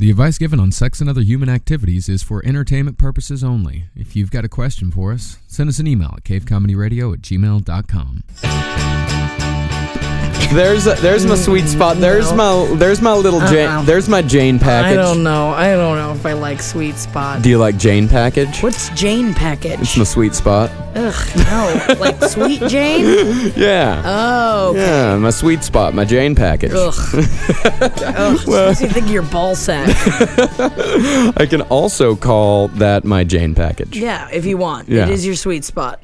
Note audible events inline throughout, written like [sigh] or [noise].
The advice given on sex and other human activities is for entertainment purposes only. If you've got a question for us, send us an email at cavecomedyradio at gmail.com. There's there's my sweet spot. There's my there's my little Uh-uh. Jane. There's my Jane package. I package. don't know. I don't know if I like sweet spot. Do you like Jane package? What's Jane package? It's my sweet spot. Ugh, no. like sweet Jane? [laughs] Yeah. Oh. okay. Yeah, my sweet spot, my Jane package. Ugh. [laughs] Ugh. makes you think of your ball sack. [laughs] I can also call that my Jane package. Yeah, if you want. Yeah. It is your sweet spot.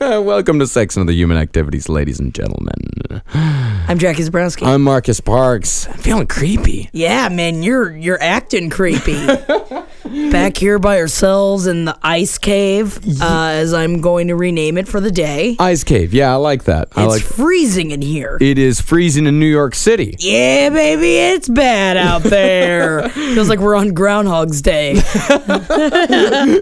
Welcome to Sex and Other Human Activities, ladies and gentlemen. I'm Jackie Zebrowski. I'm Marcus Parks. I'm feeling creepy. yeah, man, you're you're acting creepy. [laughs] Back here by ourselves in the ice cave, uh, as I'm going to rename it for the day. Ice Cave. Yeah, I like that. I It's like. freezing in here. It is freezing in New York City. Yeah, baby, it's bad out there. [laughs] Feels like we're on Groundhog's Day. [laughs]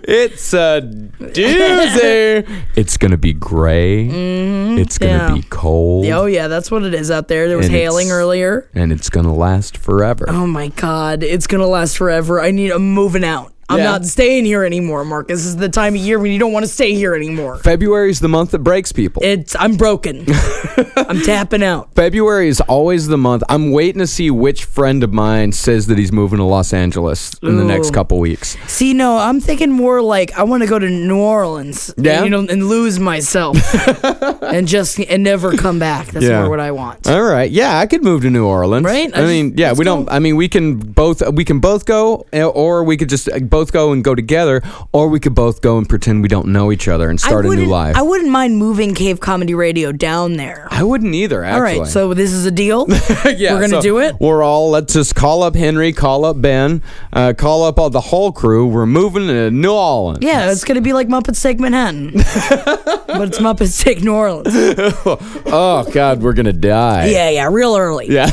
It's a doozy. it's gonna be gray. it's gonna Mm-hmm. yeah. be cold. oh yeah, that's what it is out there. There was And hailing it's- earlier. and it's gonna last forever. Oh my god, it's gonna last forever. I need. I'm moving out. I'm Yeah. not staying here anymore, Marcus. This is the time of year when you don't want to stay here anymore. February is the month that breaks people. It's. I'm broken. [laughs] I'm tapping out. February is always the month. I'm waiting to see which friend of mine says that he's moving to Los Angeles in the next couple weeks. See, no, I'm thinking more like I want to go to New Orleans. Yeah? You know, and lose myself, [laughs] and just and never come back. That's Yeah. more what I want. All right, yeah, I could move to New Orleans. Right? I, I mean, just- yeah, we don't. I mean, we can both. We can both go, eh, or we could just both go and go together, or we could both go and pretend we don't know each other and start I a new wouldn't- life. I wouldn't mind moving Cave Comedy Radio down there. I wouldn't either. Actually. All right, so this is a deal. [laughs] yeah, we're gonna so do it? We're all. Let's just call up Henry, call up Ben, uh, call up all the whole crew. We're moving to New Orleans. Yeah, it's gonna be like Muppets Take Manhattan, [laughs] but it's Muppets Take New Orleans. [laughs] Oh God, we're gonna die. Yeah, yeah, real early. Yeah.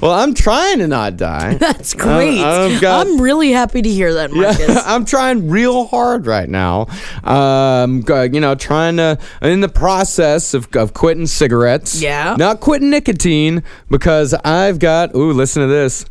well, I'm trying to not die. That's great. I've got- I'm really happy to hear that, Marcus. Yeah, [laughs] I'm trying real hard right now. Um, you know, trying to in the process of, of quitting cigarettes. Yeah. Not quitting nicotine because I've got. Ooh, listen to this.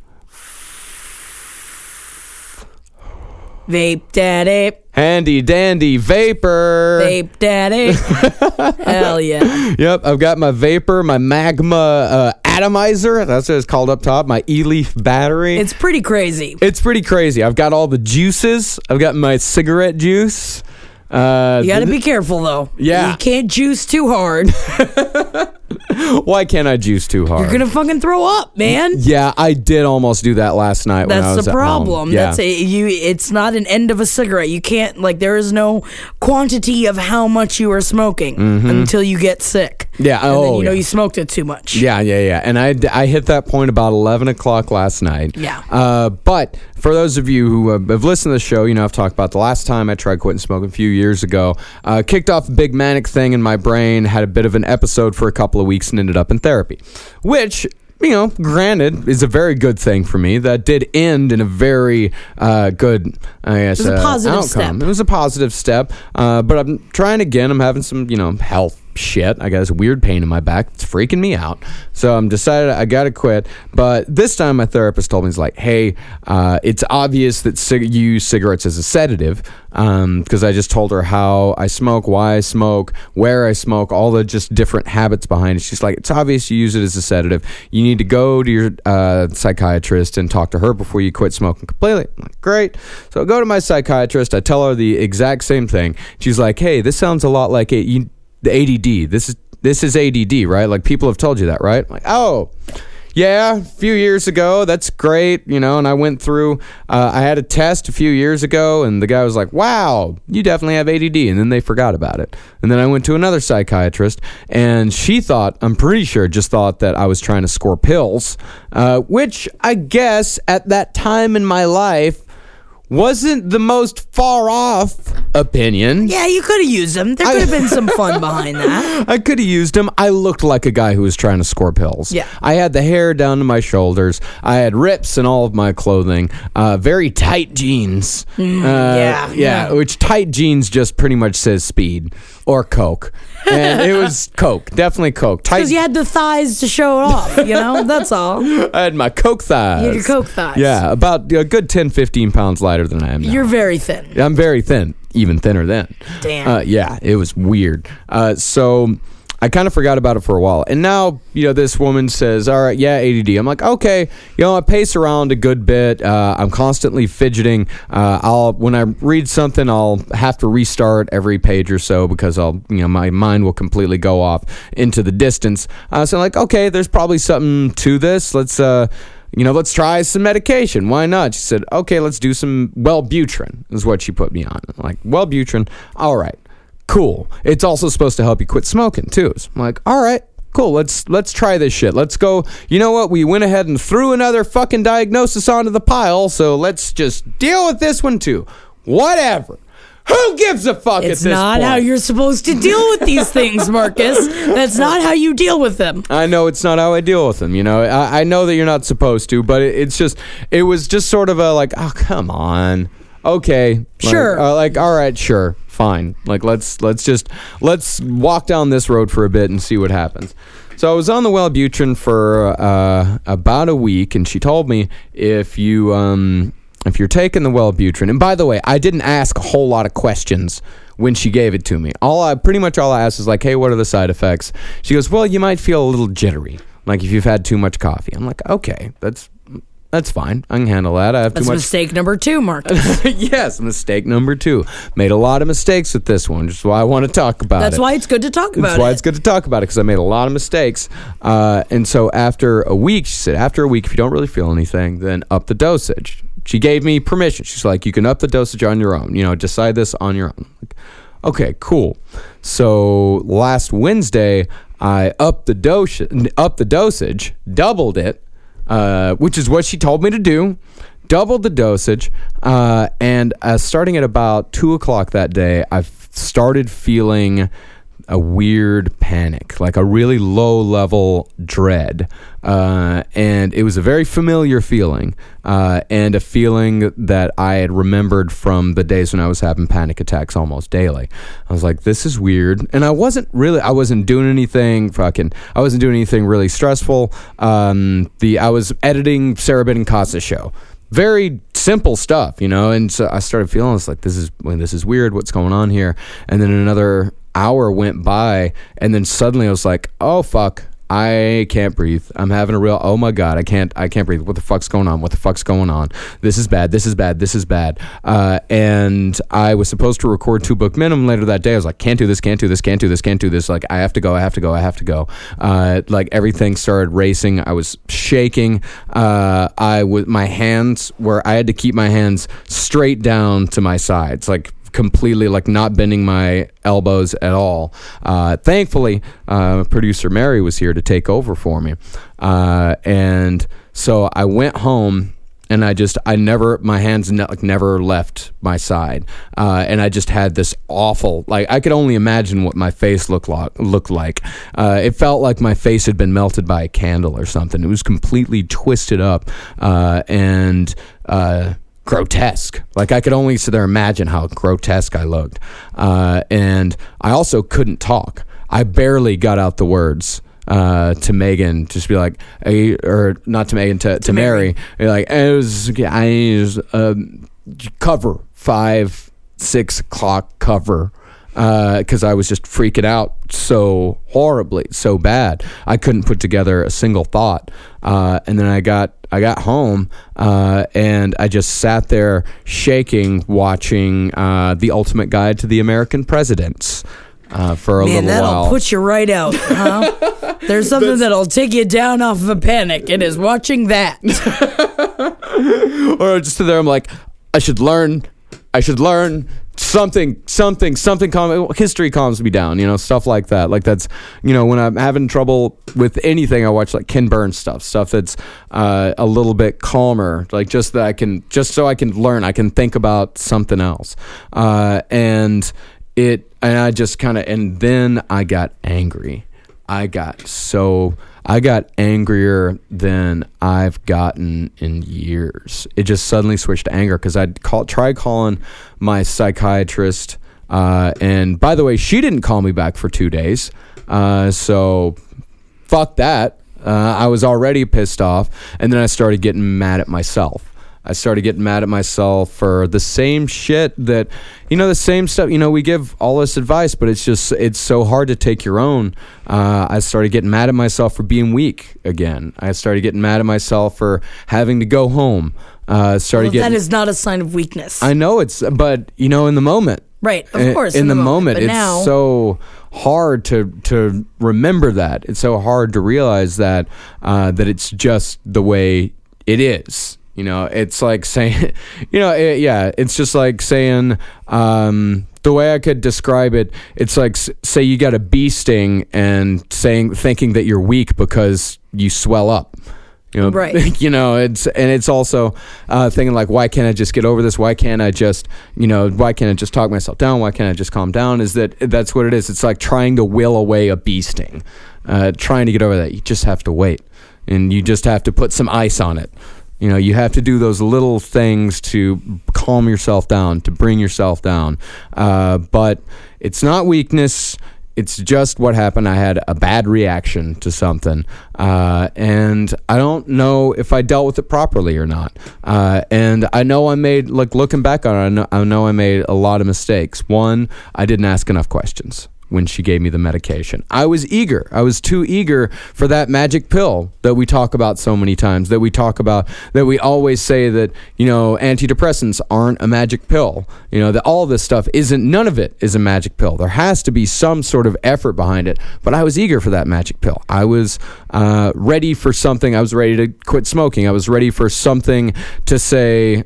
Vape daddy, Handy dandy vapor. vape daddy. [laughs] Hell yeah. Yep, I've got my vapor, my magma uh, atomizer. That's what it's called up top. My e-leaf battery. It's pretty crazy. It's pretty crazy. I've got all the juices. I've got my cigarette juice. Uh, You gotta th- be careful though. Yeah. You can't juice too hard. [laughs] [laughs] Why can't I juice too hard? You're gonna fucking throw up, man. yeah, I did almost do that last night. when I That's was the problem. Yeah. That's a, you. It's not an end of a cigarette. You can't like there is no quantity of how much you are smoking until you get sick. Mm-hmm. Yeah, and then oh, you know yeah. you smoked it too much. Yeah, yeah, yeah. And I, I hit that point about 11 o'clock last night. Yeah. Uh, but for those of you who have, have listened to the show, you know, I've talked about the last time I tried quitting smoking a few years ago. Uh, kicked off a big manic thing in my brain, had a bit of an episode for a couple of weeks, and ended up in therapy, which. You know, granted, is a very good thing for me. That did end in a very uh, good, I guess, it was a uh, positive outcome. step. It was a positive step, uh, but I'm trying again. I'm having some, you know, health shit. I got this weird pain in my back. It's freaking me out. So I'm decided I got to quit. But this time, my therapist told me, "He's like, hey, uh, it's obvious that cig- you use cigarettes as a sedative." Because I just told her how I smoke, why I smoke, where I smoke, all the just different habits behind it. She's like, "It's obvious you use it as a sedative. You need to go to your uh, psychiatrist and talk to her before you quit smoking completely." Like, Great. So I go to my psychiatrist. I tell her the exact same thing. She's like, "Hey, this sounds a lot like it. you, the ADD. This is this is ADD, right? Like people have told you that, right?" Like, "Oh." Yeah, a few years ago. That's great, you know. And I went through. Uh, I had a test a few years ago, and the guy was like, "Wow, you definitely have ADD." And then they forgot about it. And then I went to another psychiatrist, and she thought, I'm pretty sure, just thought that I was trying to score pills, uh, which I guess at that time in my life wasn't the most far off opinion. Yeah, you could have used them. There could have been some fun [laughs] behind that. I could have used them. I looked like a guy who was trying to score pills. Yeah. I had the hair down to my shoulders. I had rips in all of my clothing. Uh, very tight jeans. uh, Mm, yeah, yeah. yeah. Which tight jeans just pretty much says speed or coke, and it was [laughs] coke. Definitely coke. Because you had the thighs to show it off, you know? That's all. [laughs] I had my coke thighs. You had your coke thighs. Yeah, about a good 10, 15 pounds lighter than I am now. You're very thin. I'm very thin, even thinner then. Damn. Uh, yeah, it was weird. Uh, so I kind of forgot about it for a while. And now, you know, this woman says, All right, yeah, ADD. I'm like, Okay, you know, I pace around a good bit. Uh, I'm constantly fidgeting. Uh, I'll, when I read something, I'll have to restart every page or so because I'll, you know, my mind will completely go off into the distance. Uh, so I'm like, Okay, there's probably something to this. Let's, uh, you know, let's try some medication. Why not? She said, okay, let's do some Wellbutrin, is what she put me on. I'm like, Wellbutrin, all right, cool. It's also supposed to help you quit smoking, too. So I'm like, all right, cool, let's let's try this shit. Let's go. You know what? We went ahead and threw another fucking diagnosis onto the pile, so let's just deal with this one, too. Whatever. Who gives a fuck It's at this not point? how you're supposed to deal with these [laughs] things, Marcus. That's not how you deal with them. I know it's not how I deal with them. You know, I, I know that you're not supposed to, but it, it's just, it was just sort of a like, oh come on, okay, Like, Sure. uh, like all right, sure, fine. Like let's let's just let's walk down this road for a bit and see what happens. So I was on the Wellbutrin for uh, about a week, and she told me if you um, if you're taking the Wellbutrin, and by the way, I didn't ask a whole lot of questions when she gave it to me. All I pretty much all I asked is like, hey, what are the side effects? She goes, well, you might feel a little jittery, like if you've had too much coffee. I'm like, okay, that's that's fine. I can handle that. I have That's too much mistake number two, Marcus. [laughs] yes, mistake number two. Made a lot of mistakes with this one, which is why I want to talk about it. That's it. why it's good to talk about That's why it. it's good to talk about it because I made a lot of mistakes. Uh, and so after a week, she said, after a week, if you don't really feel anything, then up the dosage. She gave me permission. She's like, you can up the dosage on your own. You know, decide this on your own. Like, okay, cool. So last Wednesday, I upped the dose, up the dosage, doubled it, uh, which is what she told me to do. Doubled the dosage, uh, and uh, starting at about two o'clock that day, I started feeling a weird panic, like a really low level dread. Uh, and it was a very familiar feeling, uh, and a feeling that I had remembered from the days when I was having panic attacks almost daily. I was like, this is weird. And I wasn't really, I wasn't doing anything fucking, I wasn't doing anything really stressful. Um, the, I was editing Sara Benincasa show very simple stuff, you know. And so I started feeling this like this is well, this is weird. What's going on here? And then another hour went by, and then suddenly I was like, oh fuck. I can't breathe. I'm having a real oh my god, I can't I can't breathe. What the fuck's going on? What the fuck's going on? This is bad. This is bad. This is bad. Uh, and I was supposed to record two book minimum later that day. I was like, can't do this, can't do this, can't do this, can't do this. Like I have to go, I have to go, I have to go. Uh, like everything started racing. I was shaking. Uh, I was my hands were I had to keep my hands straight down to my sides, like completely like not bending my elbows at all. Uh, thankfully, uh, producer Mary was here to take over for me, uh, and so I went home. And I just, I never, my hands ne- like never left my side, uh, and I just had this awful, like I could only imagine what my face looked like. Looked like, uh, it felt like my face had been melted by a candle or something. It was completely twisted up, uh, and uh, grotesque. Like I could only sit there and imagine how grotesque I looked. Uh, and I also couldn't talk. I barely got out the words uh, to Megan, just be like, hey, or not to Megan, to, to, Mary. Like it was, I was, um, cover five, six o'clock cover because I was just freaking out so horribly, so bad. I couldn't put together a single thought. Uh, and then I got I got home uh, and I just sat there shaking, watching uh, the Ultimate Guide to the American Presidents. Uh, for a Man, little that'll while. put you right out, huh? [laughs] There's something that'll take you down off of a panic. It is watching that. [laughs] or just sit there, I'm like, I should learn, I should learn something, something, something. Calm, history calms me down. You know, stuff like that. Like that's, you know, when I'm having trouble with anything, I watch like Ken Burns stuff, stuff that's uh, a little bit calmer. Like just that I can, just so I can learn, I can think about something else. Uh, and it, and I just kind of, and then I got angry. I got so I got angrier than I've gotten in years. It just suddenly switched to anger because I'd call, tried calling my psychiatrist, uh, and by the way, she didn't call me back for two days. Uh, so fuck that. Uh, I was already pissed off, and then I started getting mad at myself. I started getting mad at myself for the same shit that, you know, the same stuff. You know, we give all this advice, but it's just, it's so hard to take your own. Uh, I started getting mad at myself for being weak again. I started getting mad at myself for having to go home. Uh, started Well, getting. that is not a sign of weakness. I know it's, but, you know, in the moment, right, of in- course. in, the, moment, but it's now, so hard to to remember that it's so hard to realize that uh, that it's just the way it is you know it's like saying [laughs] you know it, yeah it's just like saying um, the way I could describe it, it's like say you got a bee sting and saying thinking that you're weak because you swell up. You know, Right. [laughs] you know, it's and it's also uh, thinking like, why can't I just get over this? Why can't I just, you know, why can't I just talk myself down? Why can't I just calm down? Is that that's what it is? It's like trying to will away a bee sting, uh, trying to get over that. You just have to wait, and you just have to put some ice on it. You know, you have to do those little things to calm yourself down, to bring yourself down. Uh, but it's not weakness. It's just what happened. I had a bad reaction to something, uh, and I don't know if I dealt with it properly or not. Uh, and I know I made, like looking back on it, I know, I know I made a lot of mistakes. One, I didn't ask enough questions when she gave me the medication. I was eager. I was too eager for that magic pill that we talk about so many times, that we talk about, that we always say that, you know, antidepressants aren't a magic pill. You know, that all this stuff isn't, none of it is a magic pill. There has to be some sort of effort behind it. But I was eager for that magic pill. I was uh, ready for something. I was ready to quit smoking. I was ready for something to say,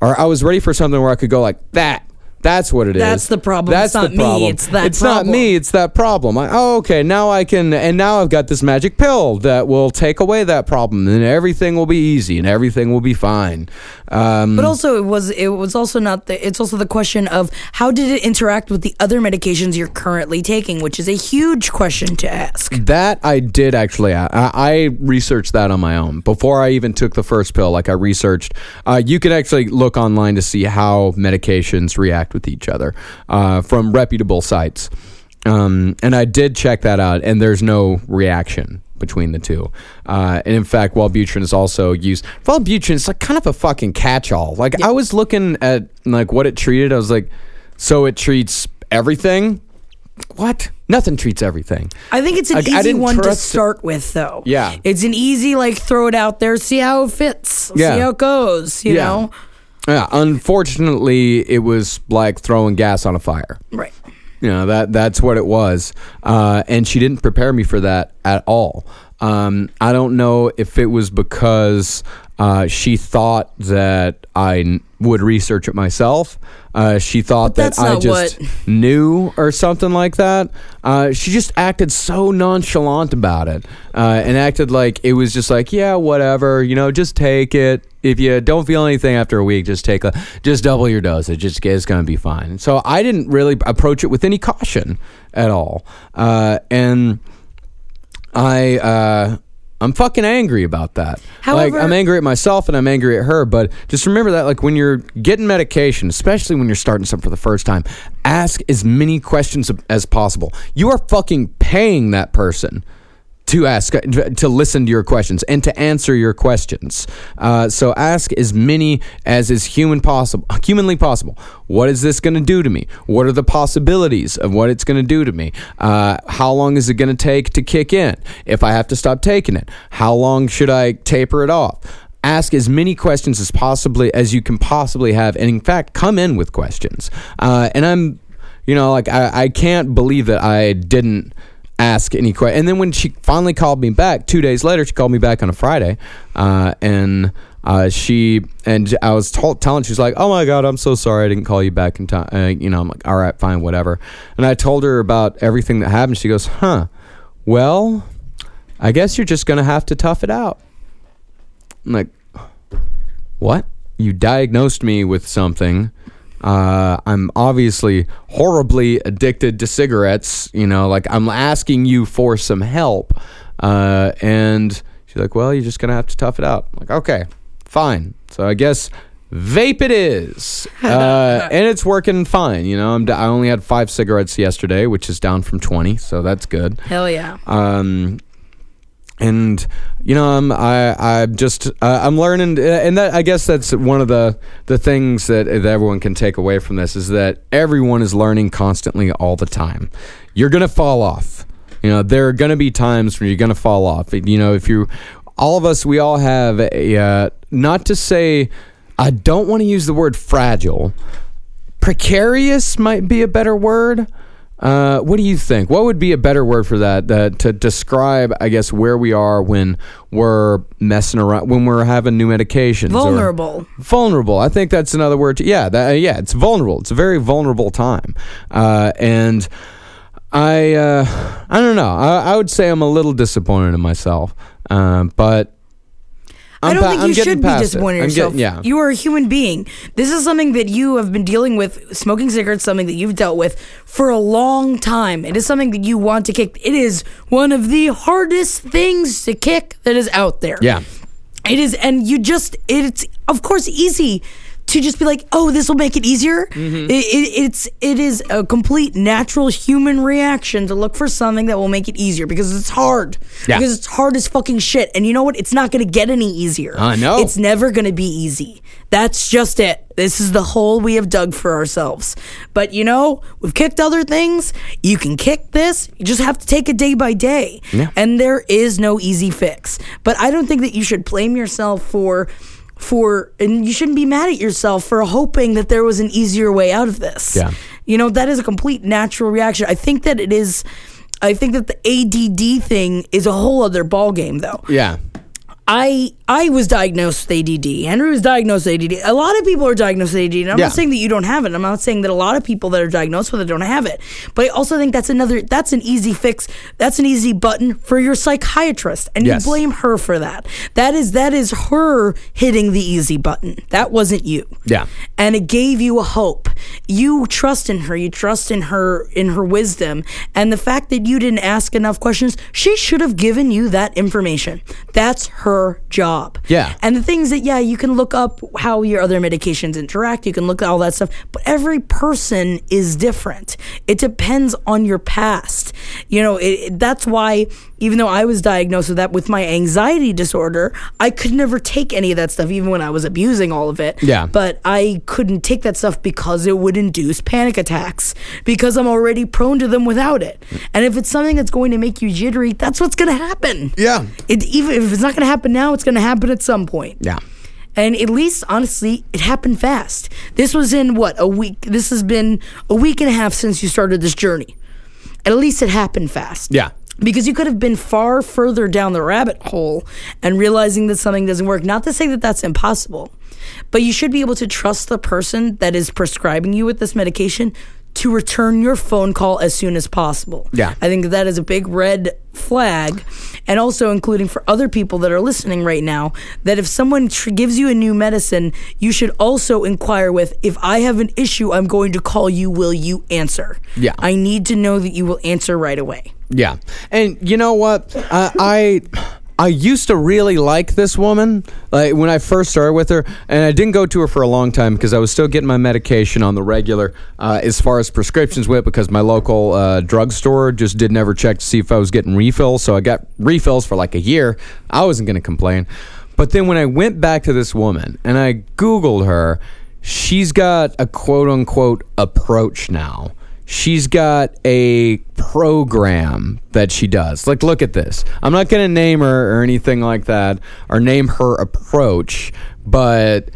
or I was ready for something where I could go like that. That's what it is. That's the problem. That's It's not the me. It's that problem. It's problem. not me. It's that problem. I, oh, okay. Now I can, and now I've got this magic pill that will take away that problem, and everything will be easy, and everything will be fine. Um, But also, it was it was also not the. It's also the question of how did it interact with the other medications you're currently taking, which is a huge question to ask. That I did actually. I, I researched that on my own before I even took the first pill. Like I researched, uh, you can actually look online to see how medications react with each other uh, from reputable sites. Um, and I did check that out, and there's no reaction between the two. Uh, and in fact, Wellbutrin is also used. Wellbutrin is like kind of a fucking catch-all. Like I was looking at like what it treated. I was like, so it treats everything. What? Nothing treats everything. I think it's an Like, easy one to start with, though. Yeah. it's an easy like throw it out there, see how it fits, Yeah. see how it goes. You Yeah. know, Yeah, unfortunately, it was like throwing gas on a fire. right? You know that that's what it was, uh, and she didn't prepare me for that at all. Um, I don't know if it was because uh, she thought that I n- would research it myself. Uh, she thought But that that's I not just what- knew or something like that. Uh, she just acted so nonchalant about it uh, and acted like it was just like, yeah, whatever, you know, just take it. If you don't feel anything after a week, just take a, just double your dosage. It's, it's going to be fine. So I didn't really approach it with any caution at all. Uh, and I, uh, I'm fucking angry about that. However- like I'm angry at myself and I'm angry at her, but just remember that like when you're getting medication, especially when you're starting something for the first time, ask as many questions as possible. You are fucking paying that person to ask to listen to your questions and to answer your questions. Uh, so ask as many as is human possible, humanly possible. What is this going to do to me? What are the possibilities of what it's going to do to me? Uh, how long is it going to take to kick in? If I have to stop taking it, how long should I taper it off? Ask as many questions as possibly as you can possibly have, and in fact, come in with questions. Uh, and I'm, you know, like I, I can't believe that I didn't ask any question. And then when she finally called me back two days later, she called me back on a Friday, uh, and uh, she and I was telling she's like, "Oh my god, I'm so sorry I didn't call you back in time." Uh, you know, I'm like, "All right, fine, whatever." And I told her about everything that happened. She goes, "Huh? Well, I guess you're just gonna have to tough it out." I'm like, "What? You diagnosed me with something." Uh, I'm obviously horribly addicted to cigarettes. You know, like I'm asking you for some help. Uh, and she's like, well, you're just going to have to tough it out. I'm like, okay, fine. So I guess vape it is. [laughs] Uh, and it's working fine. You know, I'm d- I only had five cigarettes yesterday, which is down from 20. So that's good. Hell yeah. Um, and you know, I'm I I'm just uh, I'm learning, and that I guess that's one of the the things that, that everyone can take away from this is that everyone is learning constantly all the time. You're gonna fall off. You know, there are gonna be times when you're gonna fall off. You know, if you, all of us, we all have a uh, not to say, I don't want to use the word fragile. Precarious might be a better word. Uh, what do you think? What would be a better word for that? Uh, to describe, I guess, where we are when we're messing around, when we're having new medications. Vulnerable. vulnerable. I think that's another word. To, yeah, that, uh, yeah, it's vulnerable. It's a very vulnerable time, uh, and I, uh, I don't know. I, I would say I'm a little disappointed in myself, um, but. I'm I do pa- not think I'm you should be disappointed in yourself. getting- yeah, You are a human being. This is something that you have been dealing with, smoking cigarettes, something that you've dealt with for a long time. It is something that you want to kick. It is one of the hardest things to kick that is out there. yeah, It is, and you just, it's of course easy to just be like, oh, this will make it easier. Mm-hmm. It, it, it's, it is a complete natural human reaction to look for something that will make it easier because it's hard. Yeah. Because it's hard as fucking shit. And you know what? It's not going to get any easier. I know. It's never going to be easy. That's just it. This is the hole we have dug for ourselves. But you know, we've kicked other things. You can kick this. You just have to take it day by day. Yeah. And there is no easy fix. But I don't think that you should blame yourself for for and you shouldn't be mad at yourself for hoping that there was an easier way out of this. Yeah. You know, that is a complete natural reaction. I think that it is I think that the ADD thing is a whole other ballgame though. yeah, I I was diagnosed with ADD. Andrew was diagnosed with ADD. A lot of people are diagnosed with ADD. And I'm Yeah. not saying that you don't have it. I'm not saying that a lot of people that are diagnosed with it don't have it. But I also think that's another that's an easy fix. That's an easy button for your psychiatrist. And Yes. you blame her for that. That is that is her hitting the easy button. That wasn't you. Yeah. And it gave you a hope. You trust in her. You trust in her in her wisdom. And the fact that you didn't ask enough questions, she should have given you that information. That's her job. Yeah. And the things that, yeah, you can look up how your other medications interact. You can look at all that stuff. But every person is different. It depends on your past. You know, it, it- that's why, even though I was diagnosed with that with my anxiety disorder, I could never take any of that stuff, even when I was abusing all of it. Yeah. But I couldn't take that stuff because it would induce panic attacks because I'm already prone to them without it. And if it's something that's going to make you jittery, that's what's going to happen. yeah, It, even if it's not going to happen now, it's going to happen at some point. yeah. And at least, honestly, it happened fast. This was in what, a week? This has been a week and a half since you started this journey. At least it happened fast. Yeah. Because you could have been far further down the rabbit hole and realizing that something doesn't work. Not to say that that's impossible, but you should be able to trust the person that is prescribing you with this medication to return your phone call as soon as possible. Yeah. I think that is a big red flag. And also, including for other people that are listening right now, that if someone tr- gives you a new medicine, you should also inquire with if I have an issue, I'm going to call you. Will you answer? Yeah. I need to know that you will answer right away. Yeah, and you know what? Uh, I I used to really like this woman, like when I first started with her, and I didn't go to her for a long time because I was still getting my medication on the regular, uh, as far as prescriptions went, because my local uh, drugstore just did never check to see if I was getting refills. So I got refills for like a year. I wasn't going to complain, but then when I went back to this woman and I Googled her, she's got a quote unquote approach now she's got a program that she does. Like, look at this. I'm not going to name her or anything like that, or name her approach, but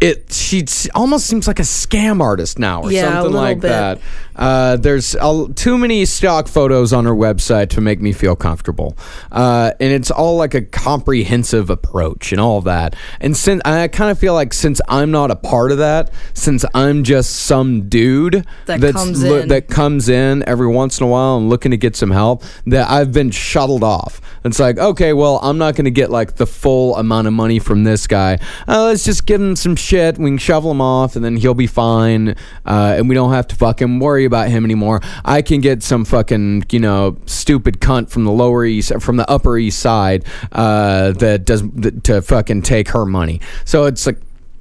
it she almost seems like a scam artist now, or Yeah, something like bit. that. Uh, there's a, too many stock photos on her website to make me feel comfortable, uh, and it's all like a comprehensive approach and all that. And since I kind of feel like since I'm not a part of that, since I'm just some dude That comes in. that comes in every once in a while and looking to get some help, that I've been shuttled off. It's like, okay, well, I'm not going to get like the full amount of money from this guy. Uh, let's just give him some shit. We can shovel him off, and then he'll be fine, uh, and we don't have to fucking worry about him anymore. I can get some fucking you know stupid cunt from the lower east, from the upper east side, uh, that does that, to fucking take her money. So it's like.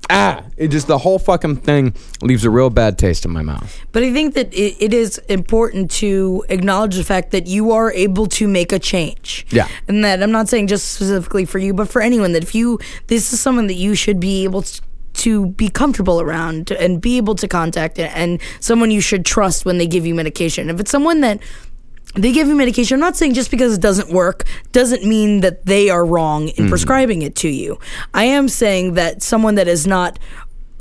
Ah, it just the whole fucking thing leaves a real bad taste in my mouth. But I think that it, it is important to acknowledge the fact that you are able to make a change. Yeah. And that I'm not saying just specifically for you, but for anyone that if you, this is someone that you should be able to. To be comfortable around and be able to contact and- and someone you should trust when they give you medication. If it's someone that they give you medication. I'm not saying just because it doesn't work doesn't mean that they are wrong in mm. prescribing it to you. I am saying that someone that is not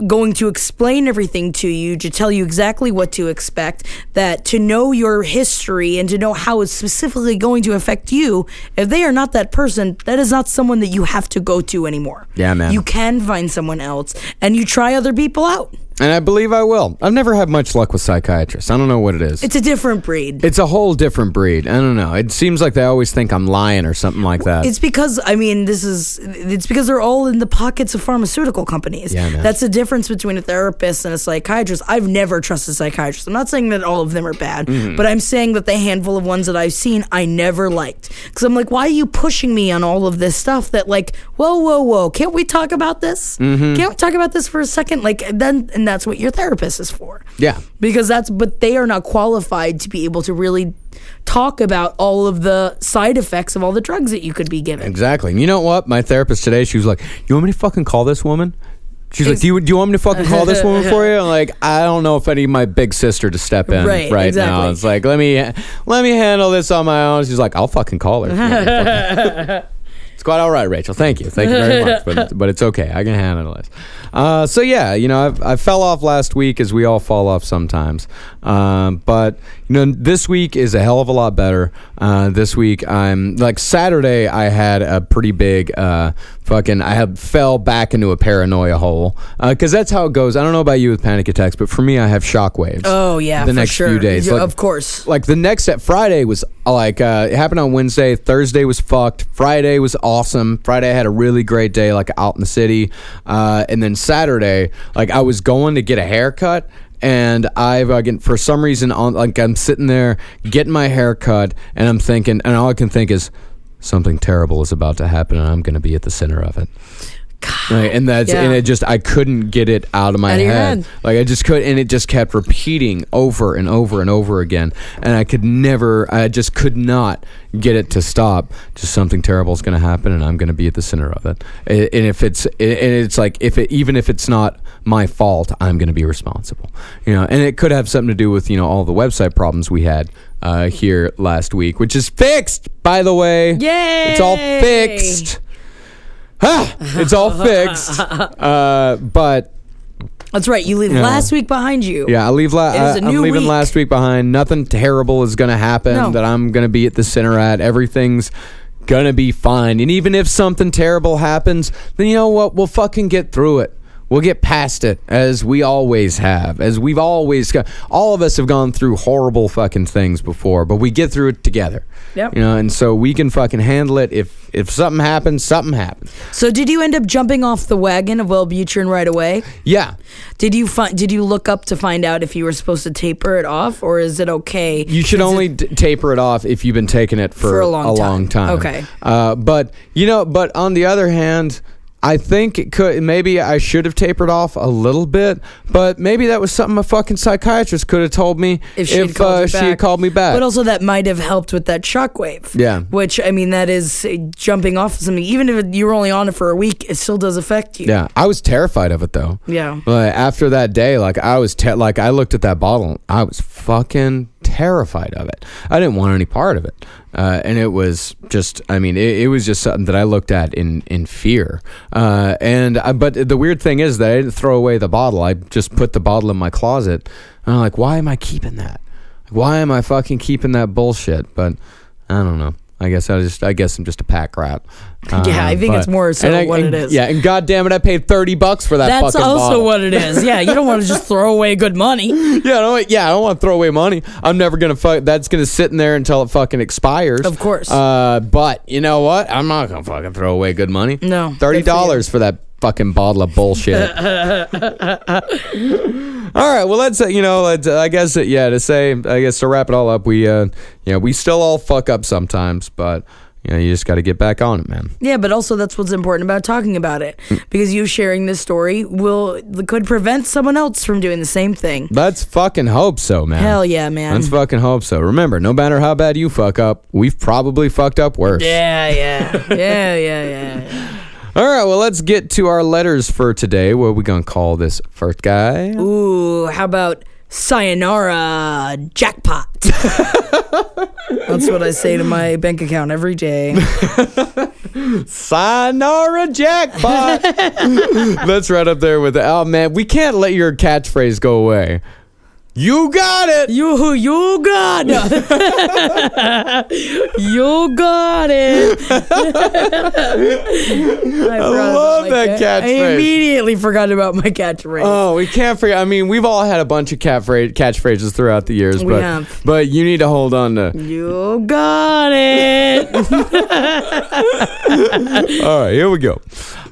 going to explain everything to you to tell you exactly what to expect that to know your history and to know how it's specifically going to affect you if they are not that person that is not someone that you have to go to anymore Yeah, man. you can find someone else and you try other people out And I believe I will. I've never had much luck with psychiatrists. I don't know what it is. it's a different breed It's a whole different breed. I don't know. It seems like they always think I'm lying or something like that. It's because I mean this is it's because they're all in the pockets of pharmaceutical companies. Yeah, man. That's the difference between a therapist and a psychiatrist. I've never trusted psychiatrists. I'm not saying that all of them are bad, Mm-hmm. but I'm saying that the handful of ones that I've seen I never liked. Cuz I'm like, why are you pushing me on all of this stuff that like, whoa, whoa, whoa, can't we talk about this? Mm-hmm. Can't we talk about this for a second? Like then and that's what your therapist is for yeah. because that's but they are not qualified to be able to really talk about all of the side effects of all the drugs that you could be given. Exactly. And you know what? My therapist today, she was like, "You want me to fucking call this woman?" She's like, do you, do you want me to fucking call this woman for you? [laughs] I'm like, I don't know if I need my big sister to step in Right, right, now. It's like, let me let me handle this on my own. She's like, I'll fucking call her. [laughs] it's quite all right, Rachel. Thank you. Thank you very much. But, [laughs] but it's okay. I can handle it. Uh, so, yeah, you know, I've, I fell off last week as we all fall off sometimes. Um, but, you know, this week is a hell of a lot better. Uh, this week, I'm like Saturday, I had a pretty big uh, fucking, I have fell back into a paranoia hole. Because that's how it goes. I don't know about you with panic attacks, but for me, I have shock waves. Oh yeah, the for next sure. few days. Yeah, Like- of course. like the next set friday was uh, like uh it happened on wednesday thursday was fucked friday was awesome friday i had a really great day like out in the city uh and then saturday like i was going to get a haircut and I've again for some reason on like I'm sitting there getting my hair cut and I'm thinking and all I can think is something terrible is about to happen and I'm going to be at the center of it. Right, and that's Yeah. and it just I couldn't get it out of my Out of head. head. Like I just could, and it just kept repeating over and over and over again, and I could never, I just could not get it to stop. Just something terrible is going to happen, and I'm going to be at the center of it. And and if it's, and it's like if it, even if it's not my fault, I'm going to be responsible. You know, and it could have something to do with you know all the website problems we had uh, here last week, which is fixed, by the way. Yay! It's all fixed. [sighs] Ah, it's all fixed. [laughs] Uh, but That's right. You leave Yeah. last week behind you. yeah, I leave. La- It is I, a I'm new leaving week. last week behind. Nothing terrible is gonna happen. No. That I'm gonna be at the center at. Everything's gonna be fine. And even if something terrible happens, then you know what? We'll fucking get through it. We'll get past it as we always have. As we've always got. All of us have gone through horrible fucking things before, but we get through it together. Yep. You know, and so we can fucking handle it. If if something happens, something happens. So did you end up jumping off the wagon of Wellbutrin right away? Yeah. Did you find? Did you look up to find out if you were supposed to taper it off, or is it okay? You should Is it- only d- taper it off if you've been taking it for, For a long time. time. Okay. Uh, but you know, but on the other hand, I think it could maybe I should have tapered off a little bit, but maybe that was something a fucking psychiatrist could have told me if she had called, uh, she back. had called me back. But also that might have helped with that shockwave. Yeah. Which I mean, that is uh, jumping off of something. Even if you were only on it for a week, it still does affect you. yeah, I was terrified of it though. Yeah. Like after that day, like I was te- like I looked at that bottle, I was fucking terrified of it. I didn't want any part of it. Uh, and it was just, I mean, it, it, was just something that I looked at in, in fear. Uh, and, I, but the weird thing is that I didn't throw away the bottle. I just put the bottle in my closet. And I'm like, why am I keeping that? Why am I fucking keeping that bullshit? But I don't know. I guess I just I guess I'm just a pack rat. Uh, [laughs] yeah, I think but, it's more so I, what and, it is. Yeah, and goddamn it, I paid thirty bucks for that. That's also bottle. what it is. Yeah, you don't want to just [laughs] throw away good money. [laughs] yeah, I don't, yeah, I don't want to throw away money. I'm never gonna fuck. That's gonna sit in there until it fucking expires. Of course. Uh, but you know what? I'm not gonna fucking throw away good money. No, thirty dollars for, for that fucking bottle of bullshit. All right, well, let's uh, you know, let's, uh, I guess uh, yeah, to say, I guess to wrap it all up, we uh, you know, we still all fuck up sometimes, but you know, you just got to get back on it, man. Yeah, but also that's what's important about talking about it mm. because you sharing this story will could prevent someone else from doing the same thing. Let's fucking hope so, man. Hell yeah, man. Let's fucking hope so. Remember, no matter how bad you fuck up, we've probably fucked up worse. Yeah, yeah, [laughs] yeah, yeah, yeah. All right, well, let's get to our letters for today. What are we going to call this first guy? Ooh, how about Sayonara Jackpot? [laughs] That's what I say to my bank account every day. [laughs] Sayonara Jackpot. [laughs] That's right up there with the, oh man, we can't let your catchphrase go away. You got it. You you got it. [laughs] you got it. I, I love that catchphrase. I immediately forgot about my catchphrase. Oh, we can't forget. I mean, we've all had a bunch of catchphrase catchphrases throughout the years, we but have. but you need to hold on to. You got it. [laughs] all right, here we go.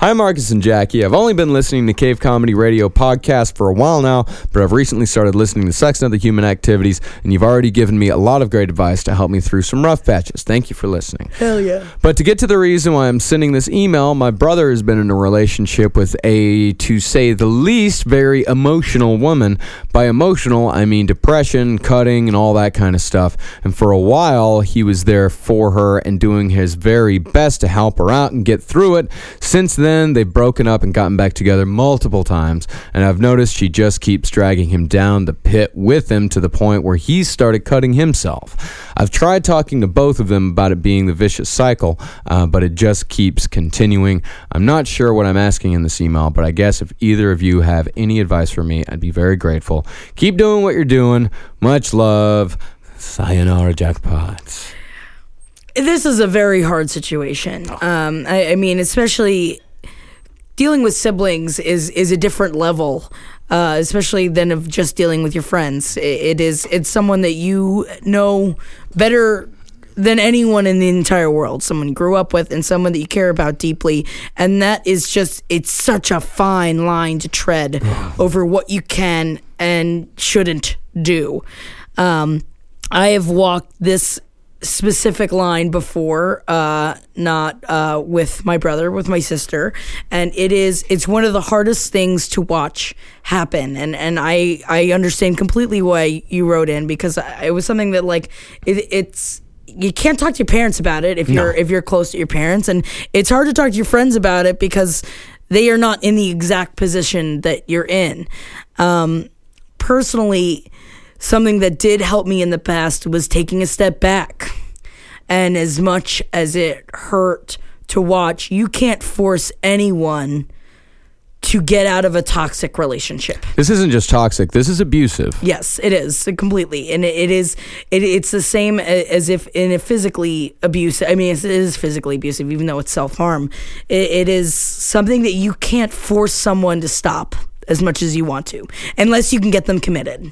Hi, Marcus and Jackie. I've only been listening to Cave Comedy Radio podcast for a while now, but I've recently started listening to Sex and Other Human Activities, and you've already given me a lot of great advice to help me through some rough patches. Thank you for listening. Hell yeah. But to get to the reason why I'm sending this email, my brother has been in a relationship with a, to say the least, very emotional woman. By emotional, I mean depression, cutting, and all that kind of stuff. And for a while, he was there for her and doing his very best to help her out and get through it. Since then, then they've broken up and gotten back together multiple times, and I've noticed she just keeps dragging him down the pit with him to the point where he's started cutting himself. I've tried talking to both of them about it being the vicious cycle, uh, but it just keeps continuing. I'm not sure what I'm asking in this email, but I guess if either of you have any advice for me, I'd be very grateful. Keep doing what you're doing. Much love. Sayonara jackpots this is a very hard situation. Um, I, I, mean, especially dealing with siblings is is a different level, uh, especially than of just dealing with your friends. It, it is it's someone that you know better than anyone in the entire world. Someone you grew up with and someone that you care about deeply, and that is just it's such a fine line to tread over what you can and shouldn't do. Um, I have walked this specific line before uh not uh with my brother with my sister. And it is it's one of the hardest things to watch happen. And and i i understand completely why you wrote in because it was something that like it, it's you can't talk to your parents about it if you're if you're close to your parents. And it's hard to talk to your friends about it because they are not in the exact position that you're in. Um personally something that did help me in the past was taking a step back. And as much as it hurt to watch, you can't force anyone to get out of a toxic relationship. This isn't just toxic. This is abusive. Yes, it is completely, and it is. It, it's the same as if in a physically abusive. I mean, it is physically abusive, even though it's self harm. It, it is something that you can't force someone to stop as much as you want to, unless you can get them committed.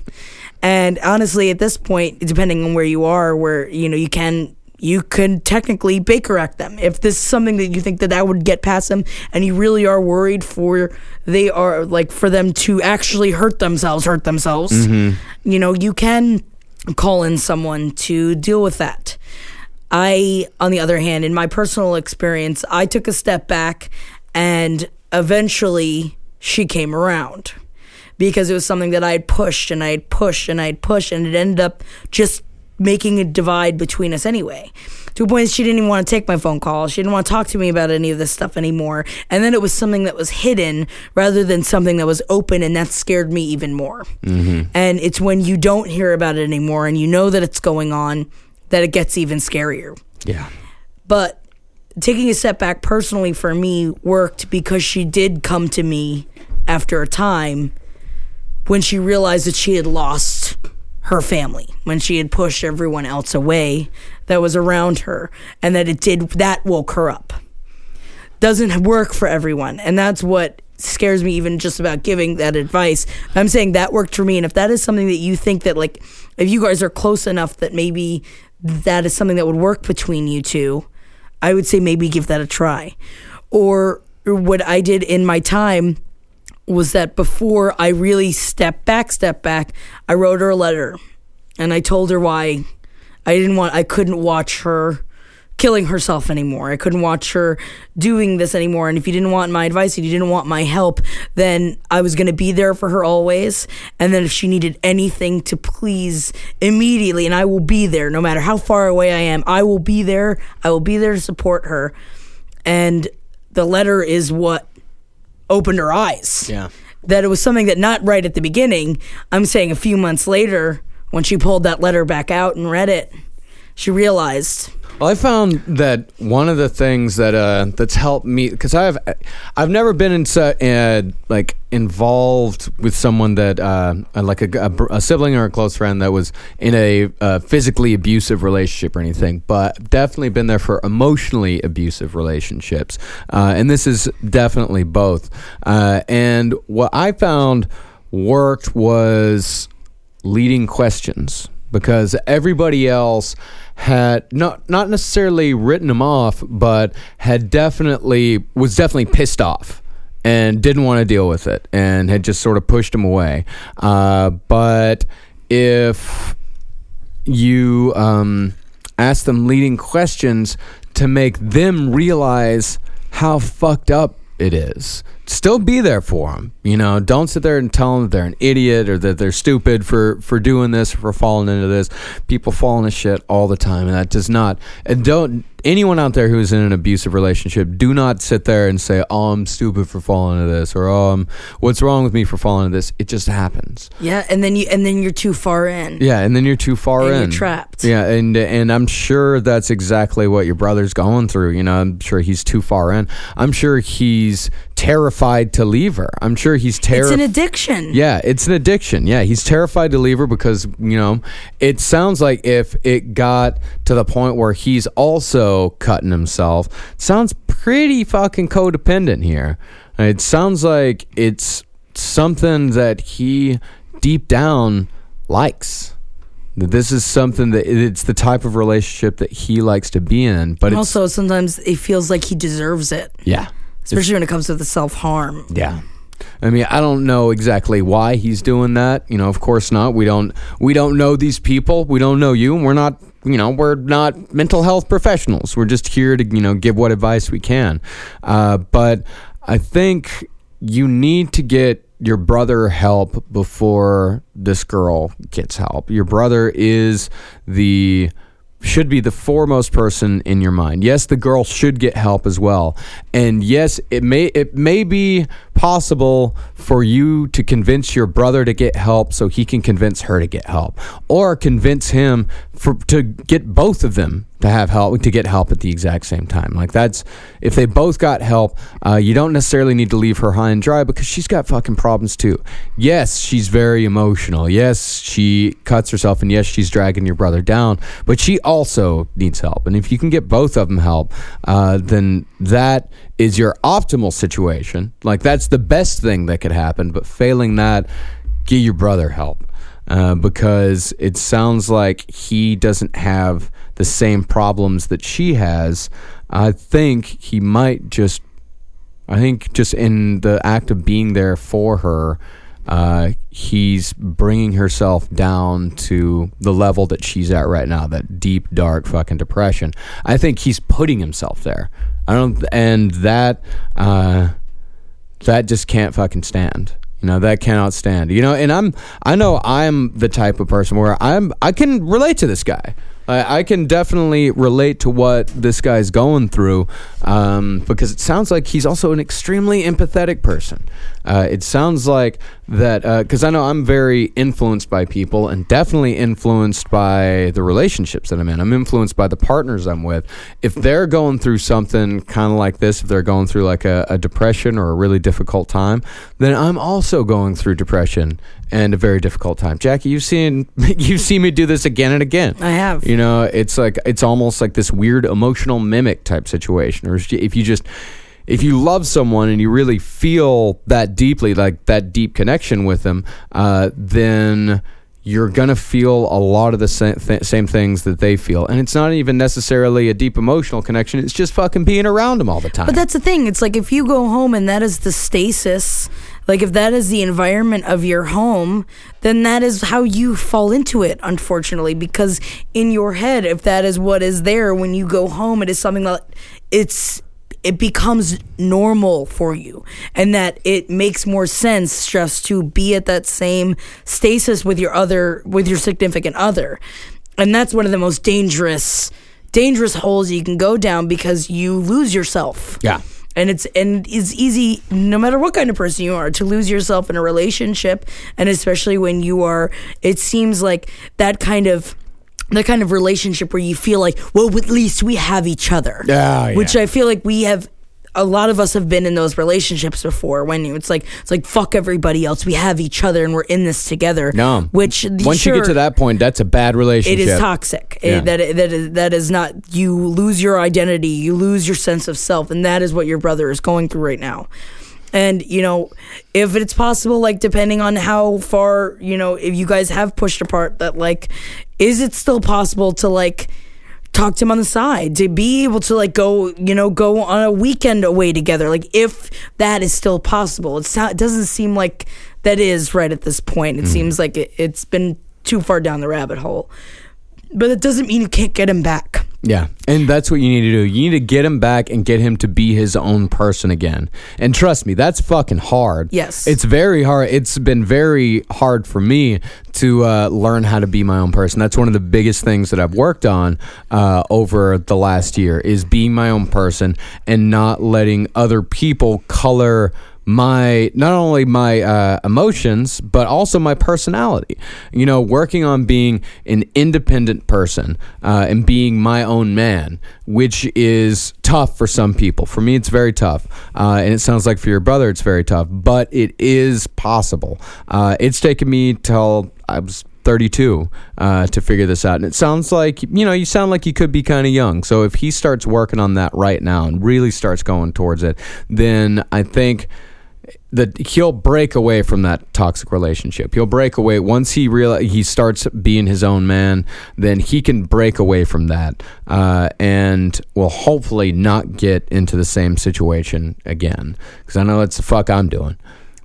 And honestly, at this point, depending on where you are, where you know you can you could technically Baker Act them if this is something that you think that that would get past them, and you really are worried for they are like for them to actually hurt themselves, hurt themselves. Mm-hmm. You know, you can call in someone to deal with that. I, on the other hand, in my personal experience, I took a step back, and eventually she came around because it was something that I had pushed and I had pushed and I had pushed and it ended up just making a divide between us anyway. to a point that she didn't even want to take my phone call. She didn't want to talk to me about any of this stuff anymore. And then it was something that was hidden rather than something that was open, and that scared me even more. Mm-hmm. And it's when you don't hear about it anymore and you know that it's going on that it gets even scarier. Yeah. But taking a step back personally for me worked because she did come to me after a time when she realized that she had lost her family, when she had pushed everyone else away that was around her, and that it did that woke her up. Doesn't work for everyone, and that's what scares me even just about giving that advice. I'm saying that worked for me, and if that is something that you think that like if you guys are close enough that maybe that is something that would work between you two, I would say maybe give that a try. Or what I did in my time was that before I really stepped back, step back, I wrote her a letter and I told her why I didn't want, I couldn't watch her killing herself anymore. I couldn't watch her doing this anymore. And if you didn't want my advice, if you didn't want my help, then I was going to be there for her always. And then if she needed anything to please immediately, and I will be there no matter how far away I am, I will be there. I will be there to support her. And the letter is what opened her eyes. Yeah. That it was something that not right at the beginning. I'm saying a few months later, when she pulled that letter back out and read it, she realized Well, I found that one of the things that uh, that's helped me because I've I've never been in uh, like involved with someone that uh, like a, a, a, sibling or a close friend that was in a uh, physically abusive relationship or anything, but definitely been there for emotionally abusive relationships, uh, and this is definitely both. Uh, and what I found worked was leading questions because everybody else had not not necessarily written him off, but had definitely was definitely pissed off and didn't want to deal with it and had just sort of pushed him away. Uh, but if you um, ask them leading questions to make them realize how fucked up it is still be there for them. You know, don't sit there and tell them that they're an idiot or that they're stupid for for doing this, or for falling into this. People fall into shit all the time, and that does not. And don't anyone out there who's in an abusive relationship, do not sit there and say, "Oh, I'm stupid for falling into this," or "Oh, I'm, what's wrong with me for falling into this?" It just happens. Yeah, and then you and then you're too far in. Yeah, and then you're too far and in. You're trapped. Yeah, and and I'm sure that's exactly what your brother's going through. You know, I'm sure he's too far in. I'm sure he's terrified to leave her. I'm sure he's terrified. It's an addiction. Yeah, it's an addiction. Yeah, he's terrified to leave her because, you know, it sounds like if it got to the point where he's also cutting himself, sounds pretty fucking codependent here. It sounds like it's something that he deep down likes. That This is something that it's the type of relationship that he likes to be in, but it's also, sometimes it feels like he deserves it, yeah. especially when it comes to the self harm. Yeah. I mean, I don't know exactly why he's doing that. You know, of course not. We don't we don't know these people. We don't know you. We're not, you know, we're not mental health professionals. We're just here to, you know, give what advice we can. Uh, but I think you need to get your brother help before this girl gets help. Your brother is the should be the foremost person in your mind. Yes, the girl should get help as well. And yes, it may it may be possible for you to convince your brother to get help so he can convince her to get help or convince him for to get both of them to have help to get help at the exact same time. Like that's if they both got help, uh, you don't necessarily need to leave her high and dry because she's got fucking problems too. Yes, she's very emotional. Yes, she cuts herself, and yes, she's dragging your brother down. But she also needs help, and if you can get both of them help, uh, then that is your optimal situation. Like that's the best thing that could happen. But failing that, get your brother help uh, because it sounds like he doesn't have the same problems that she has. I think he might just, I think just in the act of being there for her, uh, he's bringing herself down to the level that she's at right now, that deep, dark fucking depression. I think he's putting himself there. I don't, and that, uh, that just can't fucking stand. You know, that cannot stand. You know, and I'm I know I'm the type of person where I'm I can relate to this guy. I, I can definitely relate to what this guy's going through um, because it sounds like he's also an extremely empathetic person. Uh, it sounds like that because I know I'm very influenced by people and definitely influenced by the relationships that I'm in. I'm influenced by the partners I'm with. If they're going through something kind of like this, if they're going through like a, a depression or a really difficult time, then I'm also going through depression and a very difficult time. Jackie, you've seen [laughs] you've seen me do this again and again. I have. You know, it's like it's almost like this weird emotional mimic type situation, or if you just if you love someone and you really feel that deeply, like that deep connection with them, uh, then you're gonna feel a lot of the same, th- same things that they feel, and it's not even necessarily a deep emotional connection. It's just fucking being around them all the time. But that's the thing. It's like if you go home and that is the stasis, like if that is the environment of your home, then that is how you fall into it, unfortunately. Because in your head, if that is what is there when you go home, it is something that it's it becomes normal for you and that it makes more sense just to be at that same stasis with your other with your significant other and that's one of the most dangerous dangerous holes you can go down because you lose yourself yeah and it's and it's easy no matter what kind of person you are to lose yourself in a relationship and especially when you are it seems like that kind of the kind of relationship where you feel like, well, at least we have each other. Ah, yeah, Which. I feel like we have. A lot of us have been in those relationships before. When it's like it's like fuck everybody else. We have each other and we're in this together. No. Which once you get to that point, that's a bad relationship. it is toxic. It- that that is that is not. You lose your identity. You lose your sense of self, and that is what your brother is going through right now. And you know, if it's possible, like depending on how far you know, if you guys have pushed apart, that like, is it still possible to like talk to him on the side to be able to like go you know go on a weekend away together like if that is still possible. It's not, it doesn't seem like that is right at this point. It mm. seems like it, it's been too far down the rabbit hole but it doesn't mean you can't get him back Yeah, and that's what you need to do. You need to get him back and get him to be his own person again. And trust me, that's fucking hard. Yes. it's very hard. It's been very hard for me to uh, learn how to be my own person. That's one of the biggest things that I've worked on uh, over the last year is being my own person and not letting other people color my not only my uh, emotions but also my personality you know working on being an independent person uh, and being my own man which is tough for some people for me it's very tough uh, and it sounds like for your brother it's very tough but it is possible uh, it's taken me till i was 32 uh, to figure this out. And it sounds like, you know, you sound like you could be kind of young. So if he starts working on that right now and really starts going towards it, then I think that he'll break away from that toxic relationship. He'll break away once he real he starts being his own man. Then he can break away from that, uh, and will hopefully not get into the same situation again. Because I know that's the fuck I'm doing.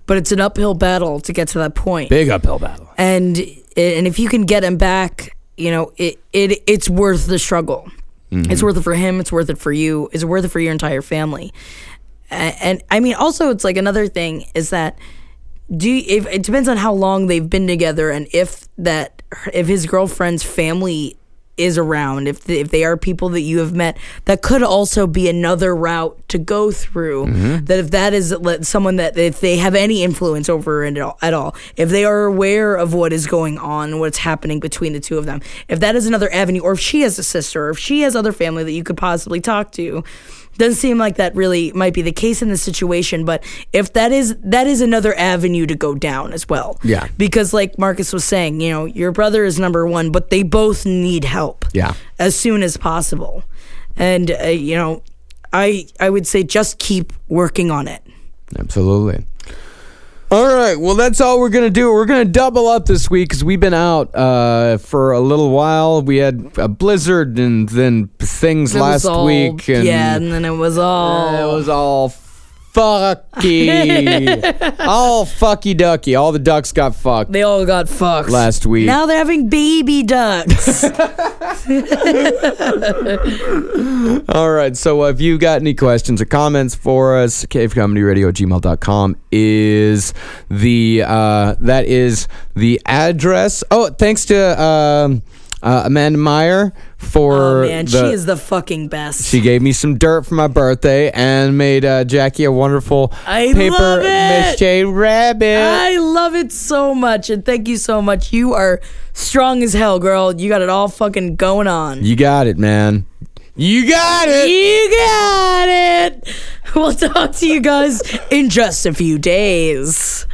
but it's an uphill battle to get to that point Big uphill battle. and and if you can get him back, you know it it it's worth the struggle. It's worth it for him. It's worth it for you. It's worth it for your entire family. And, I mean, also, it's like another thing is that do you, if it depends on how long they've been together and if that if his girlfriend's family is around if the, if they are people that you have met that could also be another route to go through. Mm-hmm. That if that is someone that if they have any influence over it at all, at all if they are aware of what is going on what's happening between the two of them if that is another avenue or if she has a sister or if she has other family that you could possibly talk to doesn't seem like that really might be the case in this situation but if that is that is another avenue to go down as well Yeah. because like marcus was saying you know your brother is number one but they both need help Yeah. as soon as possible and uh, you know i i would say just keep working on it Absolutely. All right. Well, that's all we're gonna do. We're gonna double up this week because we've been out uh, for a little while. We had a blizzard and then things It last all- week. And yeah and then it was all it was all fucky, [laughs] all fucky ducky. All the ducks got fucked. they all got fucked Last week. now they're having baby ducks [laughs] [laughs] All right. So if you've got any questions or comments for us, cavecomedyradio at gmail.com is the uh, that is the address. Oh, thanks to um, uh, Amanda Meyer for Oh man, the, she is the fucking best. she gave me some dirt for my birthday and made uh, Jackie a wonderful I paper love it. mache rabbit. I love it so much, and thank you so much. You are strong as hell, girl. You got it all fucking going on. you got it, man. You got it. You got it. We'll talk to you guys in just a few days.